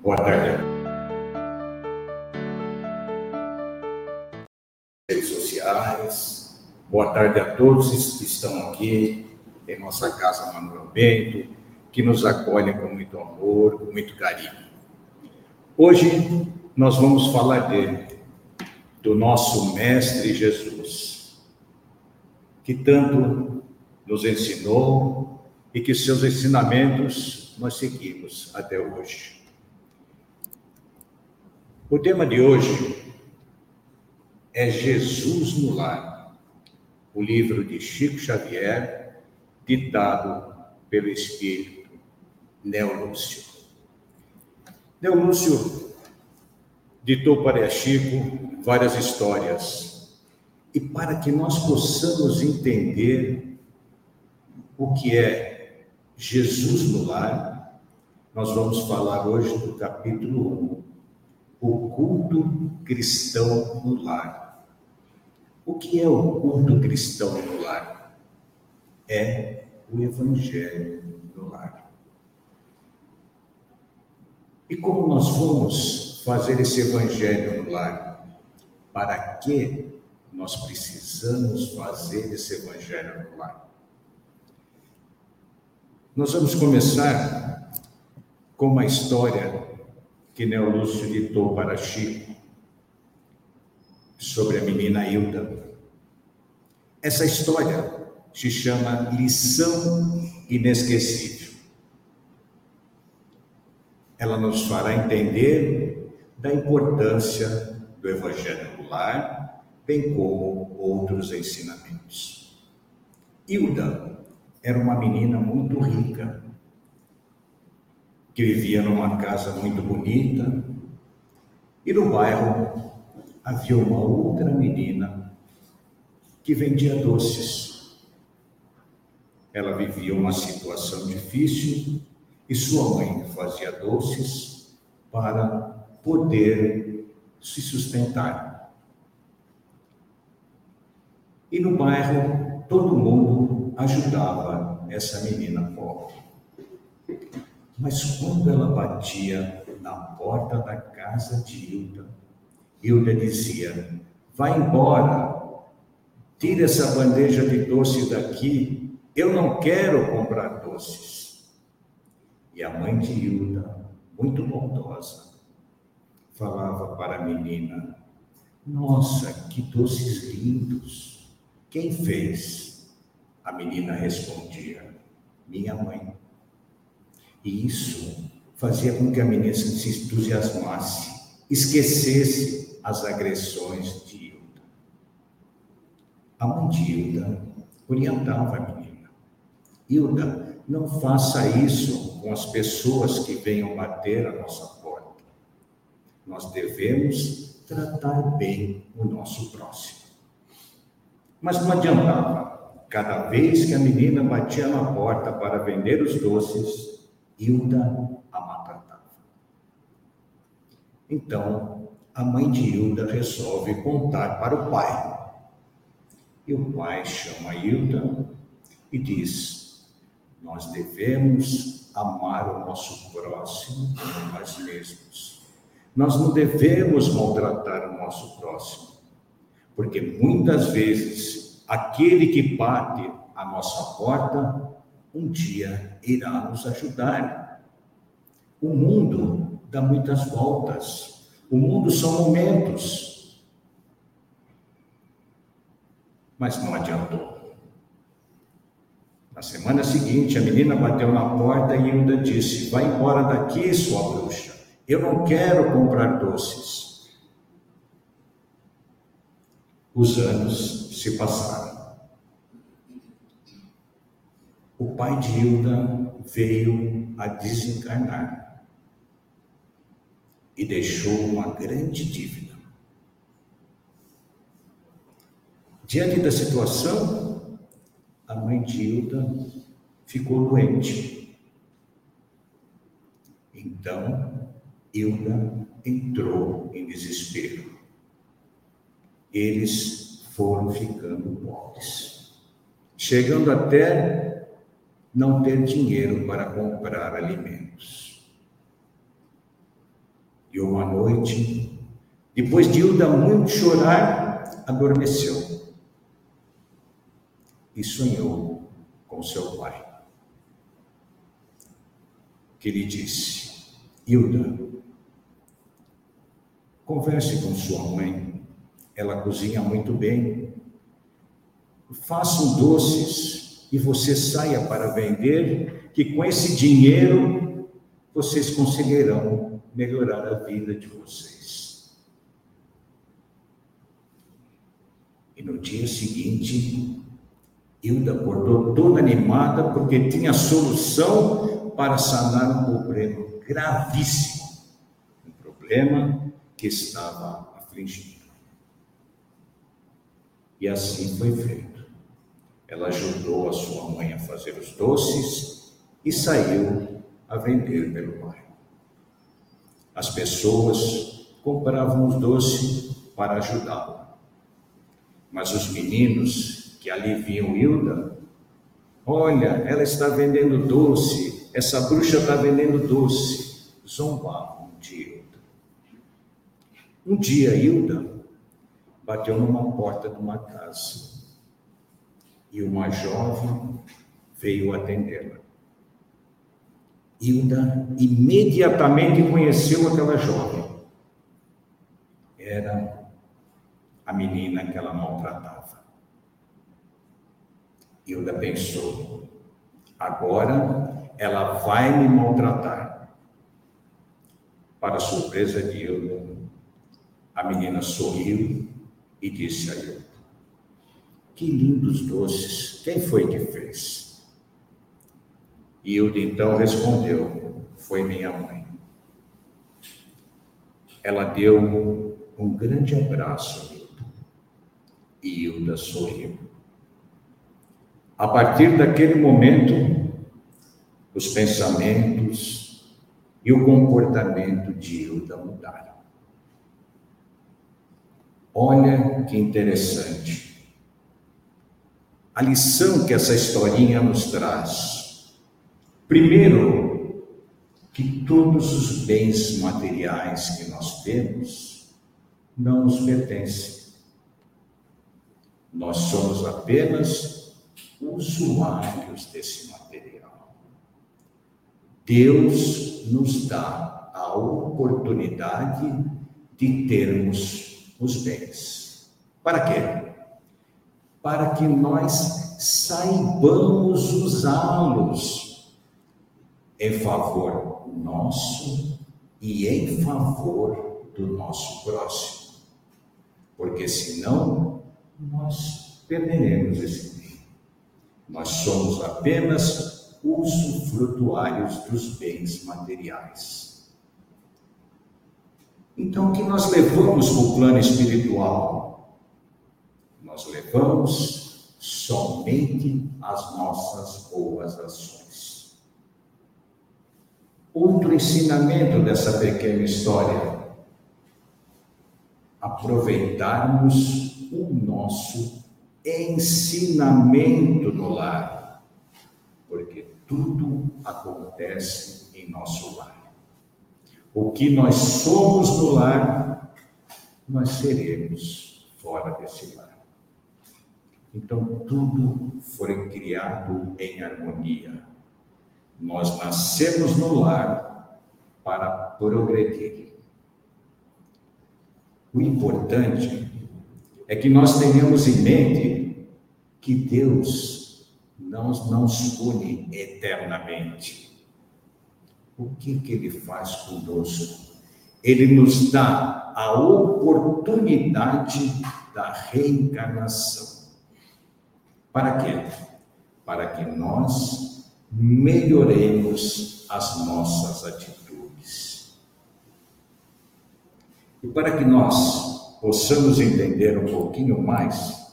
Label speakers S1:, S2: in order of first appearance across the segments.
S1: Boa tarde. Redes sociais. Boa tarde a todos que estão aqui em nossa casa Manuel Bento, que nos acolhem com muito amor, com muito carinho. Hoje nós vamos falar dele, do nosso Mestre Jesus, que tanto nos ensinou e que seus ensinamentos nós seguimos até hoje. O tema de hoje é Jesus no Lar, o livro de Chico Xavier, ditado pelo Espírito Neo Lúcio. Neo Lúcio ditou para Chico várias histórias, e para que nós possamos entender o que é Jesus no lar, nós vamos falar hoje do capítulo 1, o culto cristão no lar. O que é o culto cristão no lar? É o evangelho no lar. E como nós vamos fazer esse evangelho no lar? Para que nós precisamos fazer esse evangelho no lar? Nós vamos começar com uma história que Neo Lúcio ditou para Chico sobre a menina Hilda. Essa história se chama Lição Inesquecível. Ela nos fará entender da importância do Evangelho no lar, bem como outros ensinamentos. Hilda era uma menina muito rica, que vivia numa casa muito bonita, e no bairro havia uma outra menina que vendia doces. Ela vivia uma situação difícil e sua mãe fazia doces para poder se sustentar. E no bairro todo mundo ajudava essa menina pobre. Mas quando ela batia na porta da casa de Hilda, Hilda dizia: Vai embora, tira essa bandeja de doce daqui, eu não quero comprar doces. E a mãe de Hilda, muito bondosa, falava para a menina: Nossa, que doces lindos! Quem fez? A menina respondia: Minha mãe. E isso fazia com que a menina se entusiasmasse, esquecesse as agressões de Hilda. A mãe de Hilda orientava a menina: Hilda, não faça isso com as pessoas que venham bater a nossa porta. Nós devemos tratar bem o nosso próximo. Mas não adiantava. Cada vez que a menina batia na porta para vender os doces, Hilda a maltratava. Então, a mãe de Hilda resolve contar para o pai. E o pai chama Hilda e diz: Nós devemos amar o nosso próximo como nós mesmos. Nós não devemos maltratar o nosso próximo, porque muitas vezes aquele que bate a nossa porta um dia irá nos ajudar. O mundo dá muitas voltas. O mundo são momentos. Mas não adiantou. Na semana seguinte, a menina bateu na porta e Hilda disse: Vai embora daqui, sua bruxa. Eu não quero comprar doces. Os anos se passaram. O pai de Hilda veio a desencarnar e deixou uma grande dívida. Diante da situação, a mãe de Hilda ficou doente. Então, Hilda entrou em desespero. Eles foram ficando pobres, chegando até não ter dinheiro para comprar alimentos. E uma noite, depois de Hilda muito chorar, adormeceu e sonhou com seu pai, que lhe disse: Hilda, converse com sua mãe, ela cozinha muito bem. Façam doces e você saia para vender, que com esse dinheiro vocês conseguirão melhorar a vida de vocês. E no dia seguinte, Hilda acordou toda animada porque tinha solução para sanar um problema gravíssimo, um problema que estava afligindo. E assim foi feito. Ela ajudou a sua mãe a fazer os doces e saiu a vender pelo bairro. As pessoas compravam os doces para ajudá-la. Mas os meninos que ali viam Hilda, olha, ela está vendendo doce, essa bruxa está vendendo doce. Zombavam de Hilda. Um dia, Hilda bateu numa porta de uma casa e uma jovem veio atendê-la. Hilda imediatamente conheceu aquela jovem. Era a menina que ela maltratava. Hilda pensou: agora ela vai me maltratar. Para surpresa de Hilda, a menina sorriu e disse a Hilda: Que lindos doces! Quem foi que fez? Hilda então respondeu: Foi minha mãe. Ela deu um grande abraço a Hilda e Hilda sorriu. A partir daquele momento, os pensamentos e o comportamento de Hilda mudaram. Olha que interessante. A lição que essa historinha nos traz. Primeiro, que todos os bens materiais que nós temos não nos pertencem. Nós somos apenas usuários desse material. Deus nos dá a oportunidade de termos os bens. Para quê? Para que nós saibamos usá-los em favor nosso e em favor do nosso próximo. Porque senão nós perderemos esse nós somos apenas usufrutuários dos bens materiais. Então, o que nós levamos para o plano espiritual? Nós levamos somente as nossas boas ações. Outro ensinamento dessa pequena história: aproveitarmos o nosso ensinamento no lar, porque tudo acontece em nosso lar. O que nós somos no lar, nós seremos fora desse lar. Então, tudo foi criado em harmonia. Nós nascemos no lar para progredir. O importante é que nós tenhamos em mente que Deus não nos pune eternamente. O que, que Ele faz conosco? Ele nos dá a oportunidade da reencarnação. Para quê? Para que nós melhoremos as nossas atitudes. E para que nós possamos entender um pouquinho mais,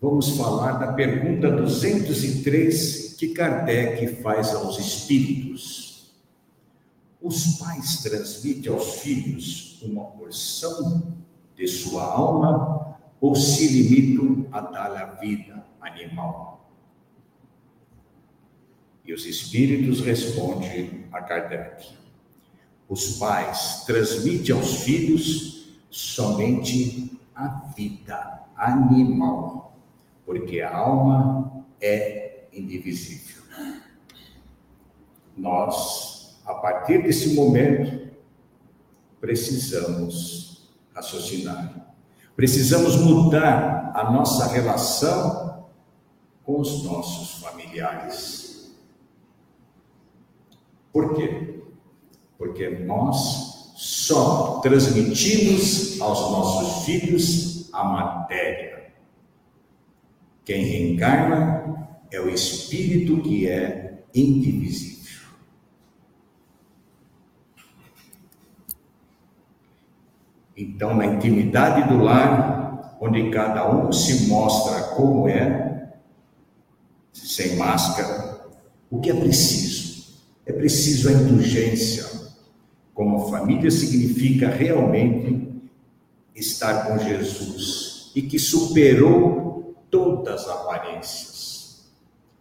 S1: vamos falar da pergunta 203 que Kardec faz aos espíritos. Os pais transmitem aos filhos uma porção de sua alma ou se limitam a dar a vida animal? E os espíritos respondem a Kardec: os pais transmitem aos filhos somente a vida animal, porque a alma é indivisível. Nós, a partir desse momento, precisamos raciocinar. Precisamos mudar a nossa relação com os nossos familiares. Por quê? Porque nós só transmitimos aos nossos filhos a matéria. Quem reencarna é o espírito que é indivisível. Então, na intimidade do lar, onde cada um se mostra como é, sem máscara, o que é preciso? É preciso a indulgência. Como família significa realmente estar com Jesus e que superou todas as aparências.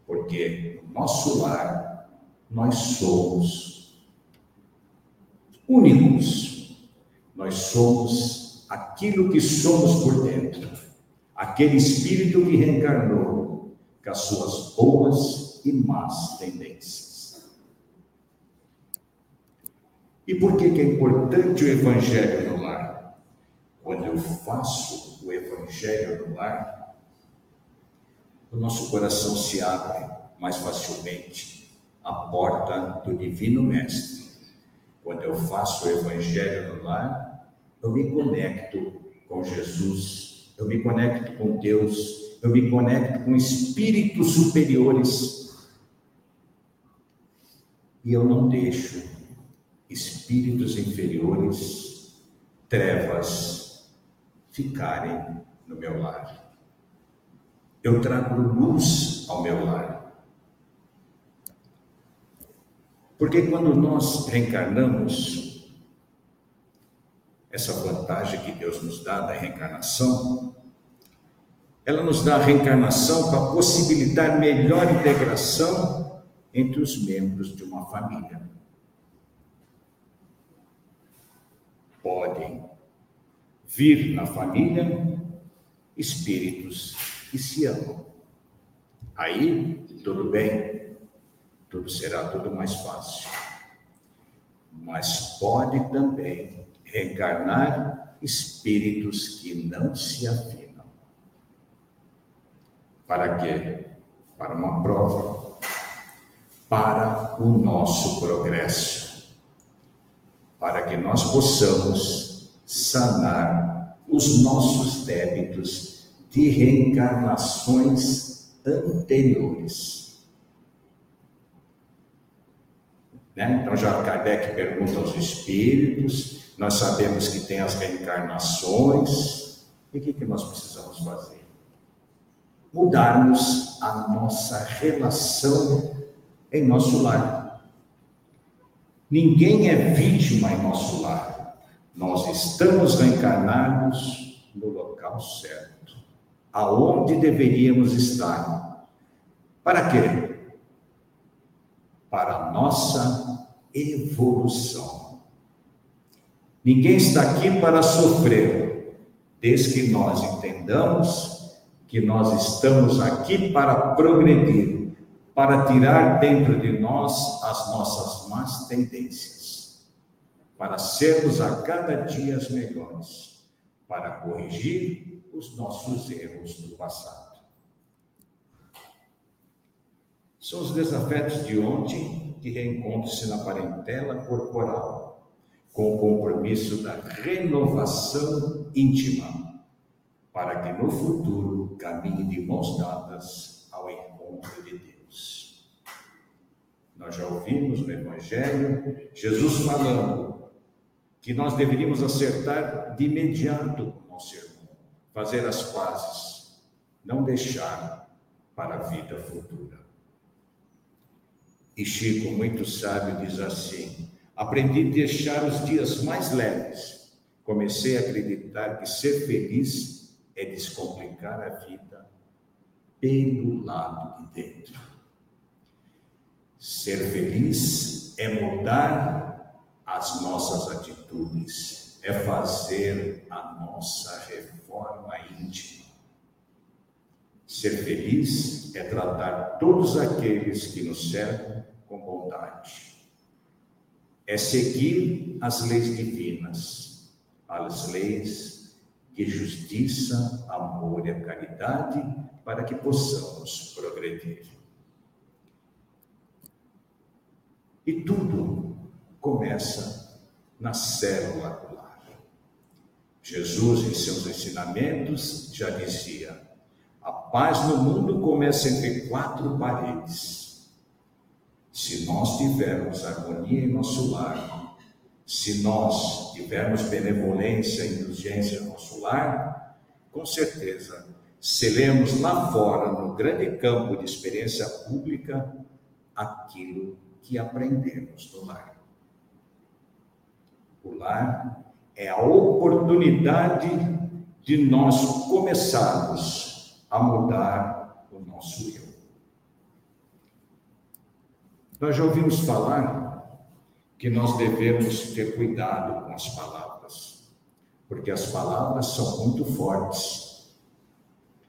S1: Porque no nosso lar nós somos únicos nós somos aquilo que somos por dentro. Aquele espírito que reencarnou com as suas boas e más tendências. E por que, que é importante o evangelho no lar? Quando eu faço o evangelho no lar, o nosso coração se abre mais facilmente à porta do Divino Mestre quando eu faço o Evangelho no lar, eu me conecto com Jesus, eu me conecto com Deus, eu me conecto com espíritos superiores. E eu não deixo espíritos inferiores, trevas, ficarem no meu lar. Eu trago luz ao meu lar. Porque quando nós reencarnamos, essa vantagem que Deus nos dá da reencarnação, ela nos dá a reencarnação para possibilitar melhor integração entre os membros de uma família. Podem vir na família espíritos que se amam. Aí, tudo bem tudo será tudo mais fácil. Mas pode também reencarnar espíritos que não se afinam. Para quê? Para uma prova, para o nosso progresso, para que nós possamos sanar os nossos débitos de reencarnações anteriores. Né? Então, já Kardec pergunta aos espíritos, nós sabemos que tem as reencarnações, e o que, que nós precisamos fazer? Mudarmos a nossa relação em nosso lar. Ninguém é vítima em nosso lar. Nós estamos reencarnados no local certo, aonde deveríamos estar. Para quê? para a nossa evolução. Ninguém está aqui para sofrer, desde que nós entendamos que nós estamos aqui para progredir, para tirar dentro de nós as nossas más tendências, para sermos a cada dia melhores, para corrigir os nossos erros do passado. São os desafetos de ontem que reencontram-se na parentela corporal, com o compromisso da renovação íntima, para que no futuro caminhe de mãos dadas ao encontro de Deus. Nós já ouvimos no Evangelho Jesus falando que nós deveríamos acertar de imediato o nosso irmão, fazer as pazes, não deixar para a vida futura. E Chico, muito sábio, diz assim: aprendi a deixar os dias mais leves. Comecei a acreditar que ser feliz é descomplicar a vida pelo lado de dentro. Ser feliz é mudar as nossas atitudes, é fazer a nossa reforma íntima. Ser feliz é tratar todos aqueles que nos cercam com bondade. É seguir as leis divinas, as leis de justiça, amor e a caridade, para que possamos progredir. E tudo começa na célula do. Jesus, em seus ensinamentos, já dizia: a paz no mundo começa entre quatro paredes. Se nós tivermos harmonia em nosso lar, se nós tivermos benevolência e indulgência em nosso lar, com certeza seremos lá fora, no grande campo de experiência pública, aquilo que aprendemos no lar. O lar é a oportunidade de nós começarmos a mudar o nosso eu. Nós já ouvimos falar que nós devemos ter cuidado com as palavras, porque as palavras são muito fortes.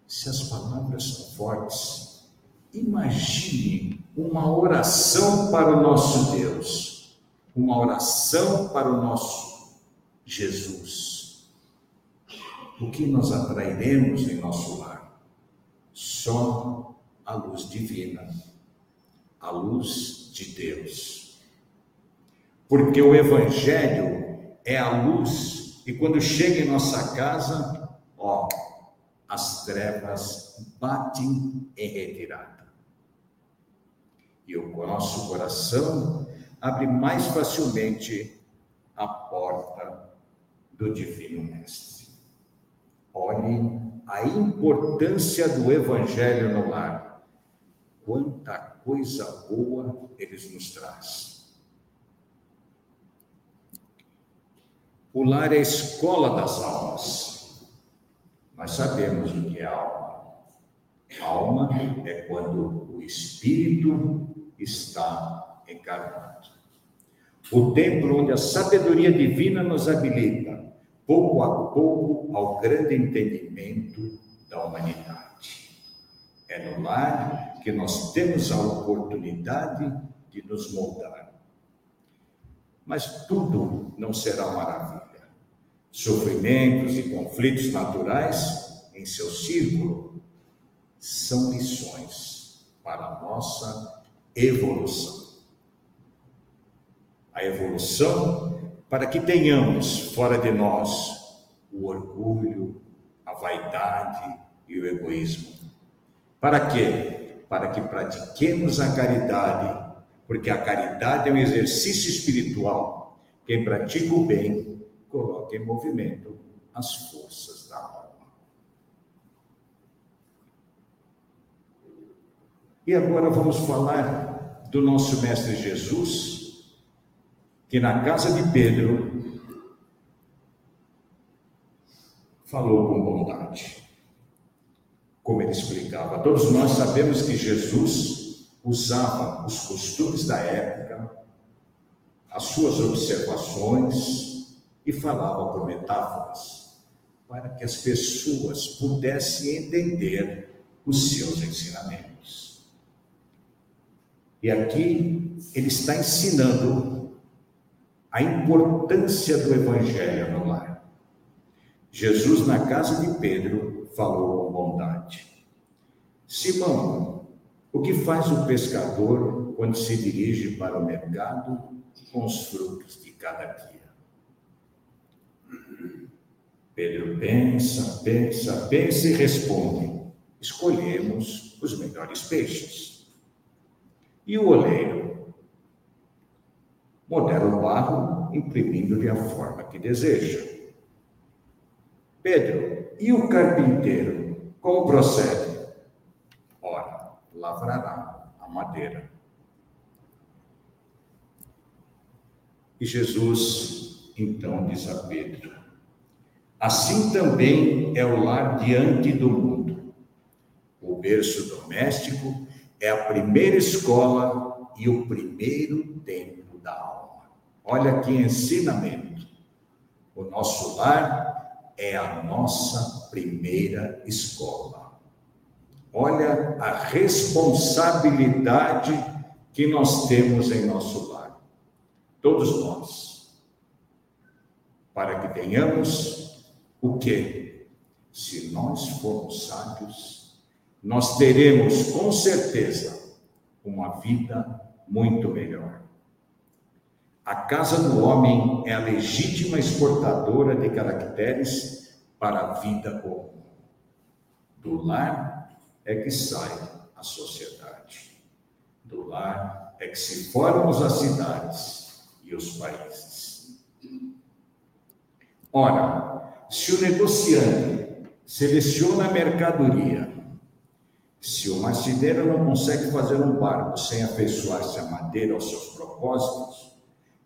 S1: Se as palavras são fortes, Imagine uma oração para o nosso Deus, uma oração para o nosso Jesus. O que nós atrairemos em nosso lar? Só a luz divina, a luz de Deus. Porque o Evangelho é a luz, e quando chega em nossa casa, ó, as trevas batem em retirada e o nosso coração abre mais facilmente a porta do Divino Mestre. Olhe a importância do Evangelho no lar. Quanta coisa boa eles nos traz. O lar é a escola das almas. Nós sabemos o que é alma. Alma é quando o espírito está encarnado. O templo onde a sabedoria divina nos habilita, pouco a pouco, ao grande entendimento da humanidade. É no lar que nós temos a oportunidade de nos moldar. Mas tudo não será maravilha. Sofrimentos e conflitos naturais em seu círculo são lições para a nossa evolução. A evolução para que tenhamos fora de nós o orgulho, a vaidade e o egoísmo. Para quê? Para que pratiquemos a caridade, porque a caridade é um exercício espiritual. Quem pratica o bem coloca em movimento as forças da alma. E agora vamos falar do nosso Mestre Jesus, que na casa de Pedro falou com bondade. Como ele explicava, todos nós sabemos que Jesus usava os costumes da época, as suas observações e falava por metáforas, para que as pessoas pudessem entender os seus ensinamentos. E aqui ele está ensinando a importância do evangelho no lar. Jesus, na casa de Pedro, falou Simão, o que faz o pescador quando se dirige para o mercado com os frutos de cada dia? Pedro pensa, pensa, pensa e responde: Escolhemos os melhores peixes. E o oleiro modela o barro, imprimindo-lhe a forma que deseja. Pedro, e o carpinteiro, como procede? Lavrará a madeira. E Jesus então diz a Pedro: Assim também é o lar diante do mundo. O berço doméstico é a primeira escola e o primeiro templo da alma. Olha que ensinamento. O nosso lar é a nossa primeira escola. Olha a responsabilidade que nós temos em nosso lar. Todos nós. Para que tenhamos o quê? Se nós formos sábios, nós teremos com certeza uma vida muito melhor. A casa do homem é a legítima exportadora de caracteres para a vida comum. Do lar é que sai a sociedade. Do lar é que se formam as cidades e os países. Ora, se o negociante seleciona a mercadoria, se o marceneiro não consegue fazer um barco sem afeiçoar-se à madeira aos seus propósitos,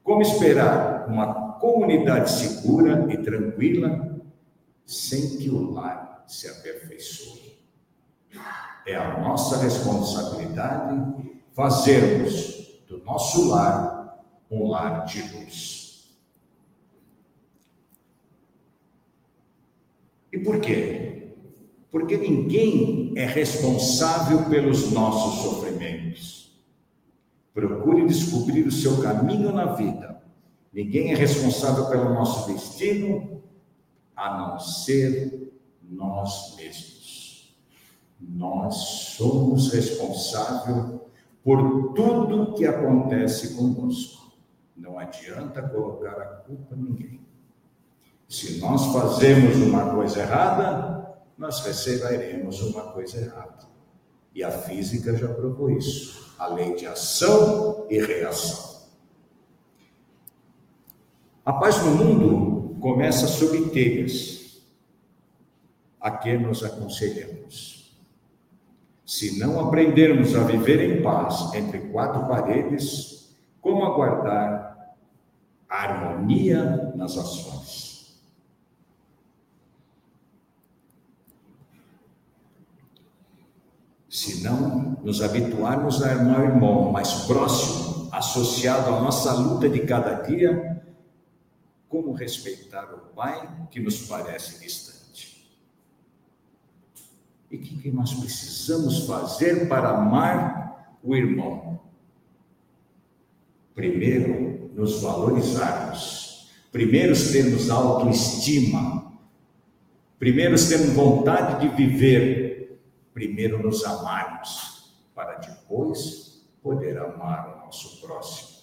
S1: como esperar uma comunidade segura e tranquila sem que o lar se aperfeiçoe? É a nossa responsabilidade fazermos do nosso lar um lar de luz. E por quê? Porque ninguém é responsável pelos nossos sofrimentos. Procure descobrir o seu caminho na vida. Ninguém é responsável pelo nosso destino a não ser nós mesmos. Nós somos responsáveis por tudo que acontece conosco. Não adianta colocar a culpa em ninguém. Se nós fazemos uma coisa errada, nós receberemos uma coisa errada. E a física já provou isso a lei de ação e reação. A paz no mundo começa sob telhas, a que nos aconselhamos. Se não aprendermos a viver em paz entre quatro paredes, como aguardar harmonia nas ações? se não nos habituarmos a amar o irmão mais próximo, associado à nossa luta de cada dia, como respeitar o Pai que nos parece distante? E o que, que nós precisamos fazer para amar o irmão? Primeiro, nos valorizarmos. Primeiro, termos autoestima. Primeiro, termos vontade de viver primeiro nos amarmos, para depois poder amar o nosso próximo.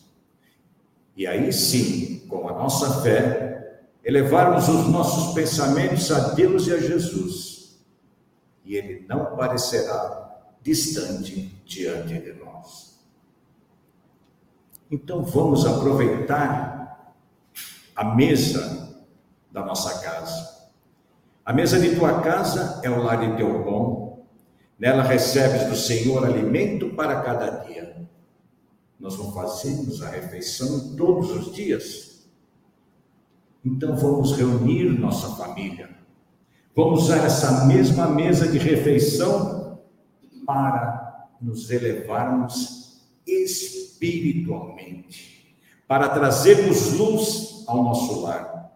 S1: E aí sim, com a nossa fé, elevarmos os nossos pensamentos a Deus e a Jesus, e Ele não parecerá distante diante de nós. Então vamos aproveitar a mesa da nossa casa. A mesa de tua casa é o lar de teu pão, Nela recebes do Senhor alimento para cada dia. Nós não fazemos a refeição todos os dias. Então vamos reunir nossa família. Vamos usar essa mesma mesa de refeição para nos elevarmos espiritualmente, para trazermos luz ao nosso lar.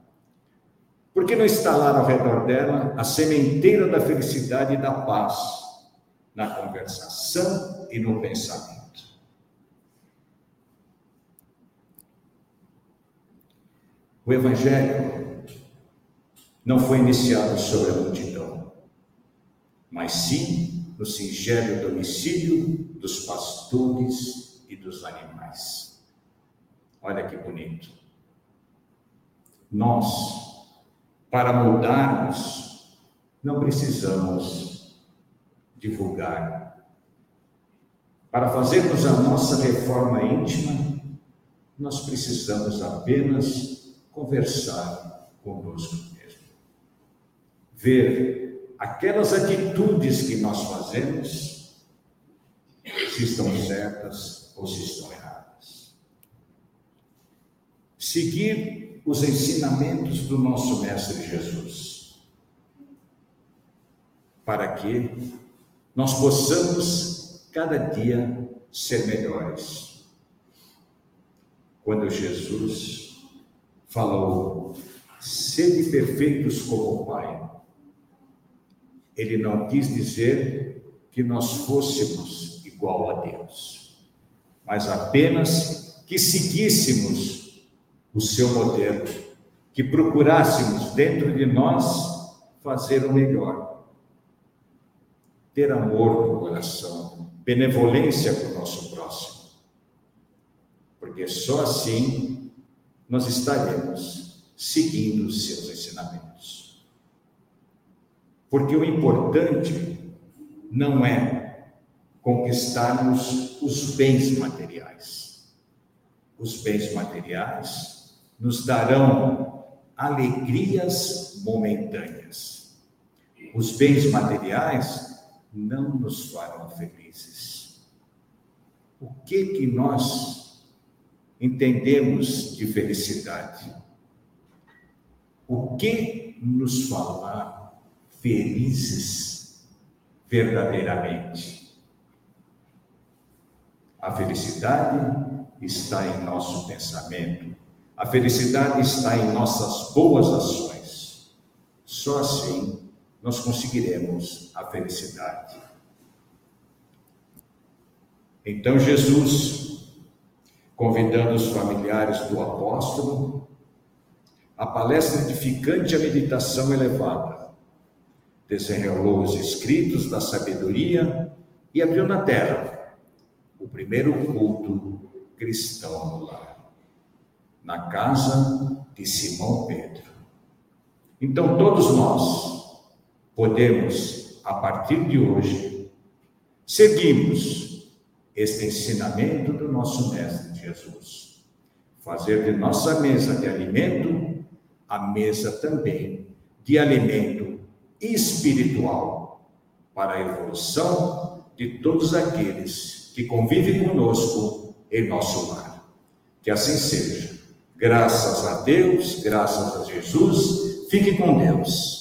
S1: Por que não instalar ao redor dela a sementeira da felicidade e da paz? na conversação e no pensamento. O Evangelho não foi iniciado sobre a multidão, mas sim no singelo domicílio dos pastores e dos animais. Olha que bonito. Nós, para mudarmos, não precisamos divulgar. Para fazermos a nossa reforma íntima, nós precisamos apenas conversar conosco. Ver aquelas atitudes que nós fazemos, se estão certas ou se estão erradas. Seguir os ensinamentos do nosso Mestre Jesus, para que nós possamos cada dia ser melhores. quando Jesus falou: sede perfeitos como o Pai. Ele não quis dizer que nós fôssemos igual a Deus, mas apenas que seguíssemos o seu modelo, que procurássemos dentro de nós fazer o melhor, ter amor no coração, benevolência com o nosso próximo, porque só assim nós estaremos seguindo os seus ensinamentos. Porque o importante não é conquistarmos os bens materiais. Os bens materiais nos darão alegrias momentâneas. Os bens materiais não nos farão felizes. O que que nós entendemos de felicidade? O que nos fará felizes verdadeiramente? A felicidade está em nosso pensamento, a felicidade está em nossas boas ações. Só assim nós conseguiremos a felicidade. Então Jesus, convidando os familiares do apóstolo, a palestra edificante e a meditação elevada, desenrolou os escritos da sabedoria e abriu na terra o primeiro culto cristão no lar, na casa de Simão Pedro. Então todos nós, podemos, a partir de hoje, seguirmos este ensinamento do nosso Mestre Jesus. Fazer de nossa mesa de alimento a mesa também de alimento espiritual para a evolução de todos aqueles que convivem conosco em nosso lar. Que assim seja. Graças a Deus, graças a Jesus, fique com Deus.